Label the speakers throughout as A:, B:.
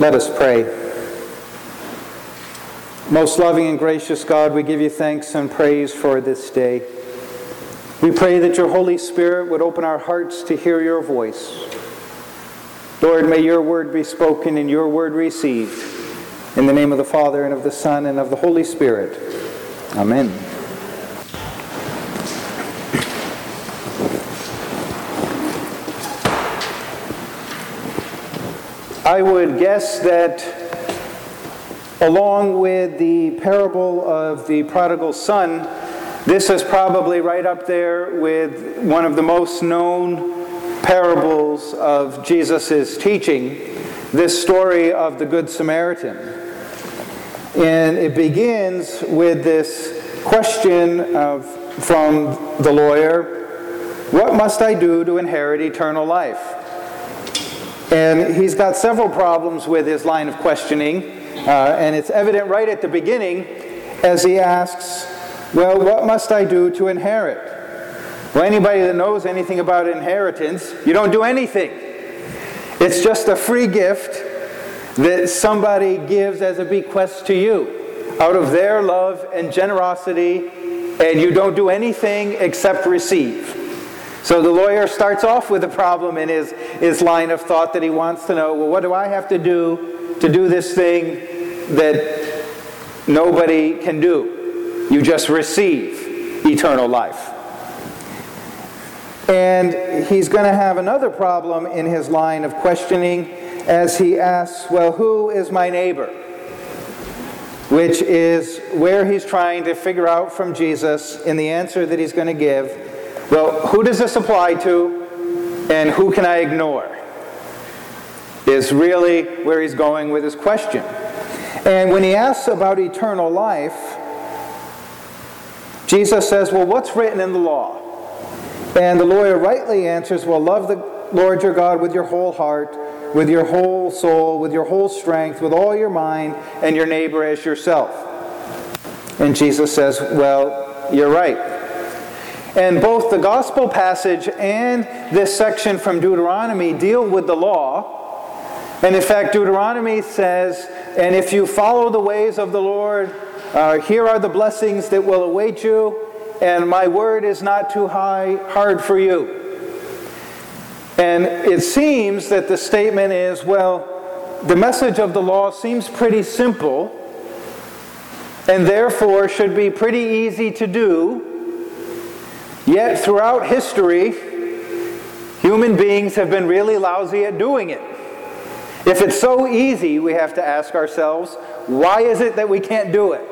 A: Let us pray. Most loving and gracious God, we give you thanks and praise for this day. We pray that your Holy Spirit would open our hearts to hear your voice. Lord, may your word be spoken and your word received. In the name of the Father, and of the Son, and of the Holy Spirit. Amen. I would guess that along with the parable of the prodigal son, this is probably right up there with one of the most known parables of Jesus' teaching, this story of the Good Samaritan. And it begins with this question of, from the lawyer What must I do to inherit eternal life? And he's got several problems with his line of questioning, uh, and it's evident right at the beginning as he asks, Well, what must I do to inherit? Well, anybody that knows anything about inheritance, you don't do anything. It's just a free gift that somebody gives as a bequest to you out of their love and generosity, and you don't do anything except receive. So the lawyer starts off with a problem in his, his line of thought that he wants to know well, what do I have to do to do this thing that nobody can do? You just receive eternal life. And he's going to have another problem in his line of questioning as he asks, Well, who is my neighbor? Which is where he's trying to figure out from Jesus in the answer that he's going to give well, who does this apply to, and who can I ignore? Is really where he's going with his question. And when he asks about eternal life, Jesus says, Well, what's written in the law? And the lawyer rightly answers, Well, love the Lord your God with your whole heart, with your whole soul, with your whole strength, with all your mind, and your neighbor as yourself. And Jesus says, Well, you're right. And both the gospel passage and this section from Deuteronomy deal with the law. And in fact, Deuteronomy says, And if you follow the ways of the Lord, uh, here are the blessings that will await you, and my word is not too high, hard for you. And it seems that the statement is well, the message of the law seems pretty simple, and therefore should be pretty easy to do. Yet throughout history, human beings have been really lousy at doing it. If it's so easy, we have to ask ourselves, why is it that we can't do it?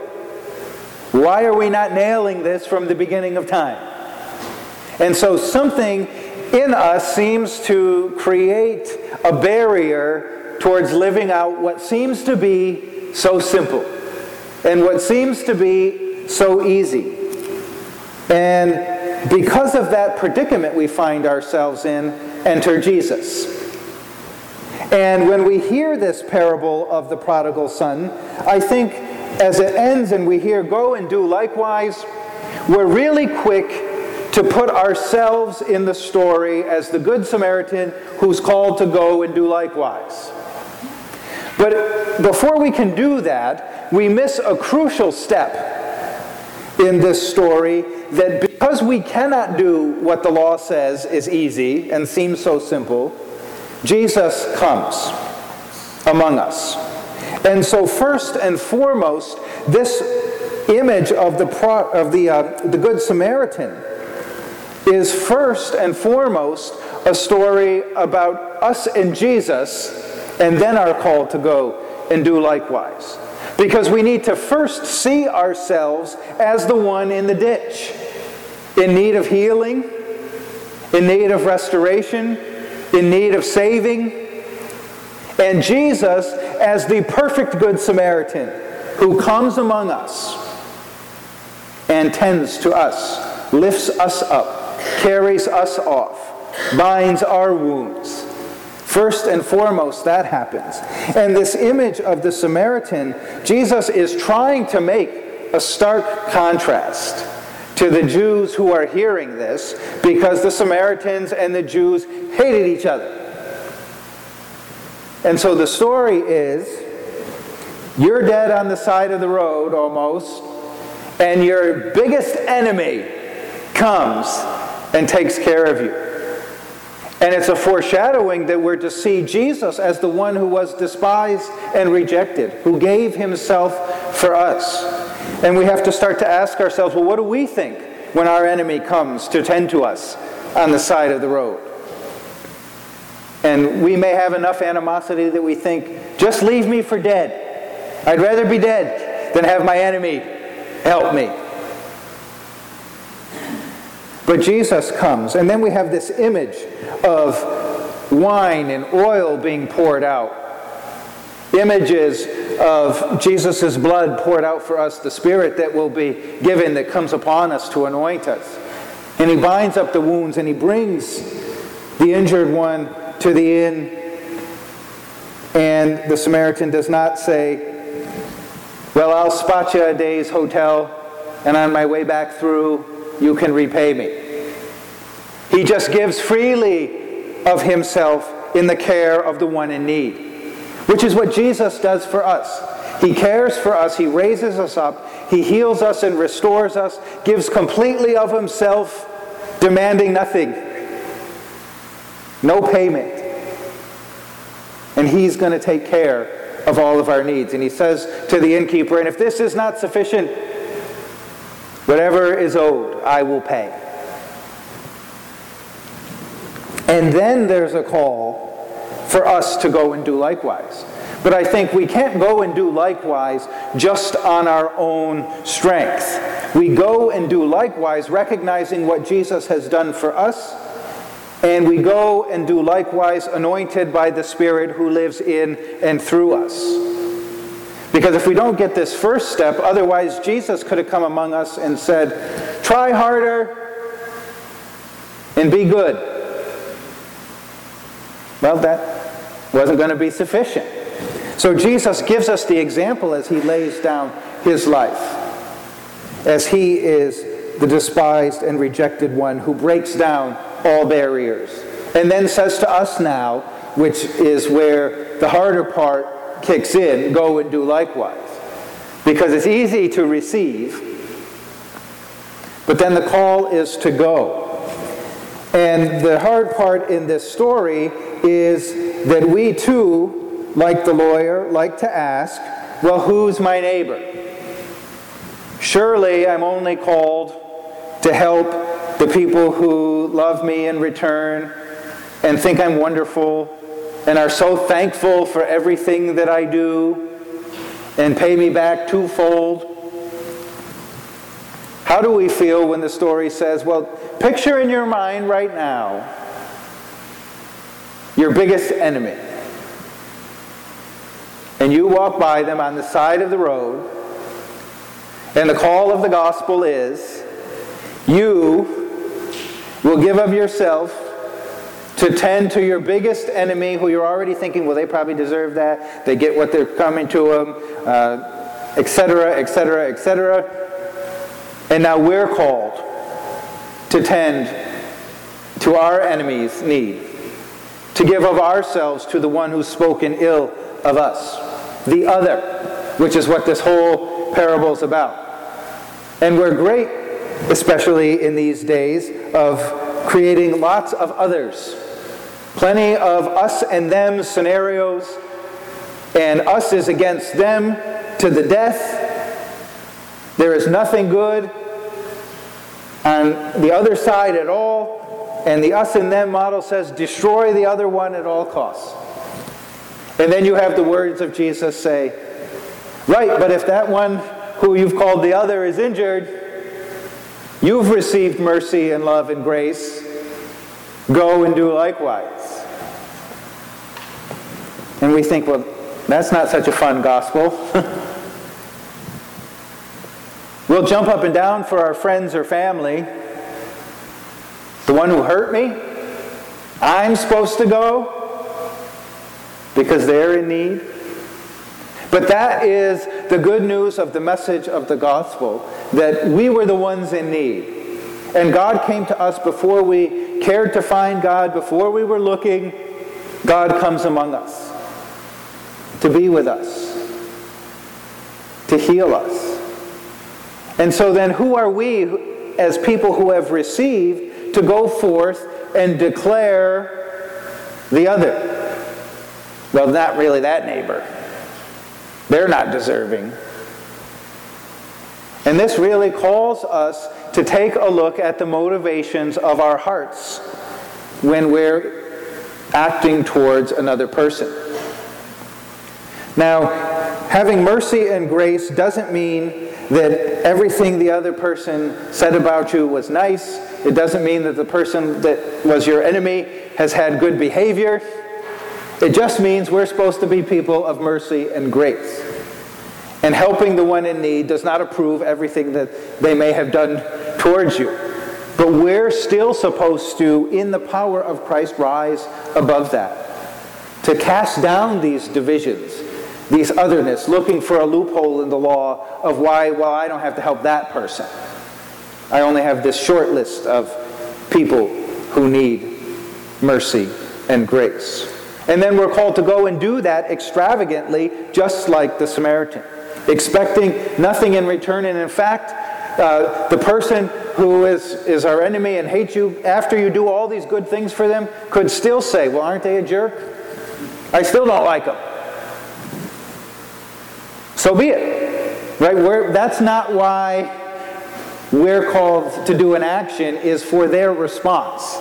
A: Why are we not nailing this from the beginning of time? And so something in us seems to create a barrier towards living out what seems to be so simple and what seems to be so easy. And because of that predicament we find ourselves in, enter Jesus. And when we hear this parable of the prodigal son, I think as it ends and we hear, go and do likewise, we're really quick to put ourselves in the story as the Good Samaritan who's called to go and do likewise. But before we can do that, we miss a crucial step in this story that because we cannot do what the law says is easy and seems so simple, Jesus comes among us. And so, first and foremost, this image of the, pro, of the, uh, the Good Samaritan is first and foremost a story about us and Jesus, and then our call to go and do likewise. Because we need to first see ourselves as the one in the ditch, in need of healing, in need of restoration, in need of saving. And Jesus as the perfect Good Samaritan who comes among us and tends to us, lifts us up, carries us off, binds our wounds First and foremost, that happens. And this image of the Samaritan, Jesus is trying to make a stark contrast to the Jews who are hearing this because the Samaritans and the Jews hated each other. And so the story is you're dead on the side of the road almost, and your biggest enemy comes and takes care of you. And it's a foreshadowing that we're to see Jesus as the one who was despised and rejected, who gave himself for us. And we have to start to ask ourselves well, what do we think when our enemy comes to tend to us on the side of the road? And we may have enough animosity that we think, just leave me for dead. I'd rather be dead than have my enemy help me. But Jesus comes, and then we have this image of wine and oil being poured out. Images of Jesus' blood poured out for us, the Spirit that will be given that comes upon us to anoint us. And he binds up the wounds and he brings the injured one to the inn. And the Samaritan does not say, Well, I'll spot you a day's hotel, and on my way back through, you can repay me. He just gives freely of himself in the care of the one in need, which is what Jesus does for us. He cares for us, He raises us up, He heals us and restores us, gives completely of Himself, demanding nothing, no payment. And He's going to take care of all of our needs. And He says to the innkeeper, And if this is not sufficient, whatever is owed, I will pay. And then there's a call for us to go and do likewise. But I think we can't go and do likewise just on our own strength. We go and do likewise recognizing what Jesus has done for us, and we go and do likewise anointed by the Spirit who lives in and through us. Because if we don't get this first step, otherwise Jesus could have come among us and said, try harder and be good. Well, that wasn't going to be sufficient. So Jesus gives us the example as he lays down his life, as he is the despised and rejected one who breaks down all barriers. And then says to us now, which is where the harder part kicks in go and do likewise. Because it's easy to receive, but then the call is to go. And the hard part in this story is that we too, like the lawyer, like to ask, well, who's my neighbor? Surely I'm only called to help the people who love me in return and think I'm wonderful and are so thankful for everything that I do and pay me back twofold. How do we feel when the story says, well, picture in your mind right now your biggest enemy. And you walk by them on the side of the road, and the call of the gospel is you will give of yourself to tend to your biggest enemy who you're already thinking, well, they probably deserve that. They get what they're coming to them, etc., etc., etc. And now we're called to tend to our enemy's need to give of ourselves to the one who's spoken ill of us, the other, which is what this whole parable is about. And we're great, especially in these days, of creating lots of others. Plenty of us and them scenarios, and us is against them to the death. There is nothing good on the other side at all. And the us and them model says, destroy the other one at all costs. And then you have the words of Jesus say, right, but if that one who you've called the other is injured, you've received mercy and love and grace. Go and do likewise. And we think, well, that's not such a fun gospel. we'll jump up and down for our friends or family the one who hurt me, I'm supposed to go because they're in need. But that is the good news of the message of the gospel that we were the ones in need. And God came to us before we cared to find God, before we were looking. God comes among us. to be with us, to heal us. And so then, who are we as people who have received to go forth and declare the other? Well, not really that neighbor. They're not deserving. And this really calls us to take a look at the motivations of our hearts when we're acting towards another person. Now, having mercy and grace doesn't mean that everything the other person said about you was nice. It doesn't mean that the person that was your enemy has had good behavior. It just means we're supposed to be people of mercy and grace. And helping the one in need does not approve everything that they may have done towards you. But we're still supposed to, in the power of Christ, rise above that. To cast down these divisions, these otherness, looking for a loophole in the law of why, well, I don't have to help that person. I only have this short list of people who need mercy and grace. And then we're called to go and do that extravagantly, just like the Samaritan, expecting nothing in return. And in fact, uh, the person who is, is our enemy and hates you, after you do all these good things for them, could still say, Well, aren't they a jerk? I still don't like them. So be it. Right? We're, that's not why we're called to do an action, is for their response.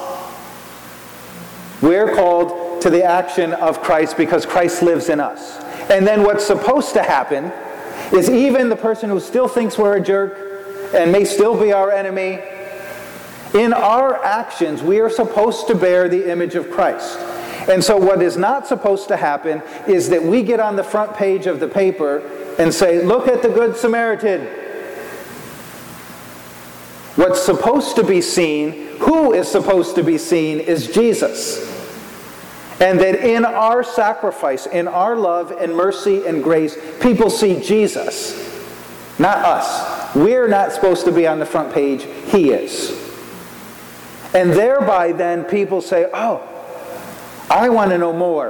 A: We're called to the action of Christ because Christ lives in us. And then what's supposed to happen is even the person who still thinks we're a jerk and may still be our enemy, in our actions, we are supposed to bear the image of Christ. And so, what is not supposed to happen is that we get on the front page of the paper and say, Look at the Good Samaritan. What's supposed to be seen, who is supposed to be seen, is Jesus. And that in our sacrifice, in our love and mercy and grace, people see Jesus, not us. We're not supposed to be on the front page, He is. And thereby, then, people say, Oh, I want to know more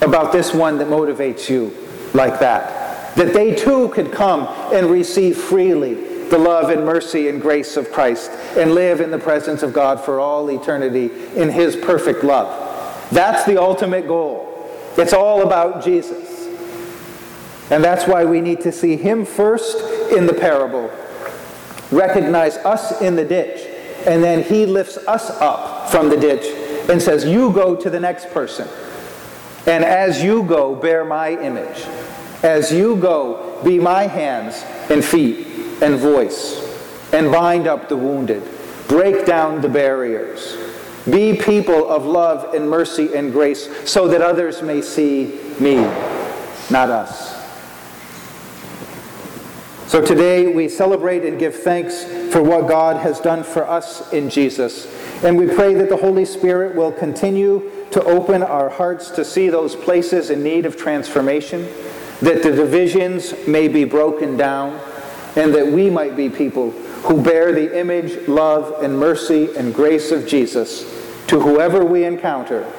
A: about this one that motivates you like that. That they too could come and receive freely the love and mercy and grace of Christ and live in the presence of God for all eternity in His perfect love. That's the ultimate goal. It's all about Jesus. And that's why we need to see him first in the parable, recognize us in the ditch, and then he lifts us up from the ditch and says, You go to the next person. And as you go, bear my image. As you go, be my hands and feet and voice, and bind up the wounded, break down the barriers be people of love and mercy and grace so that others may see me, not us. So today we celebrate and give thanks for what God has done for us in Jesus. And we pray that the Holy Spirit will continue to open our hearts to see those places in need of transformation, that the divisions may be broken down, and that we might be people who bear the image, love, and mercy and grace of Jesus to whoever we encounter,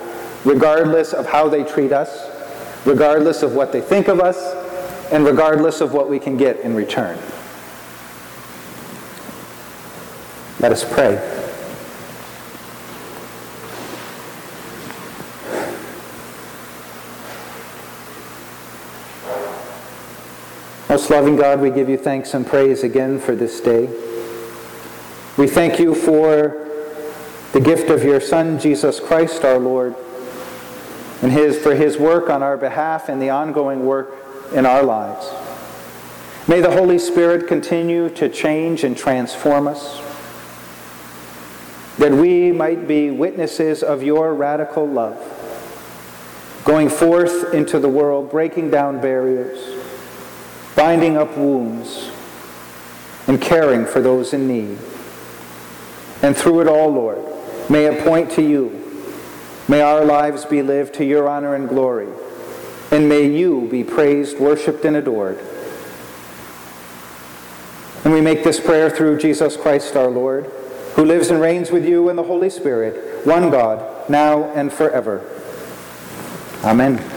A: regardless of how they treat us, regardless of what they think of us, and regardless of what we can get in return. Let us pray. Most loving God, we give you thanks and praise again for this day. We thank you for the gift of your Son, Jesus Christ our Lord, and his, for his work on our behalf and the ongoing work in our lives. May the Holy Spirit continue to change and transform us, that we might be witnesses of your radical love, going forth into the world, breaking down barriers binding up wounds, and caring for those in need. And through it all, Lord, may it point to you. May our lives be lived to your honor and glory. And may you be praised, worshiped, and adored. And we make this prayer through Jesus Christ our Lord, who lives and reigns with you in the Holy Spirit, one God, now and forever. Amen.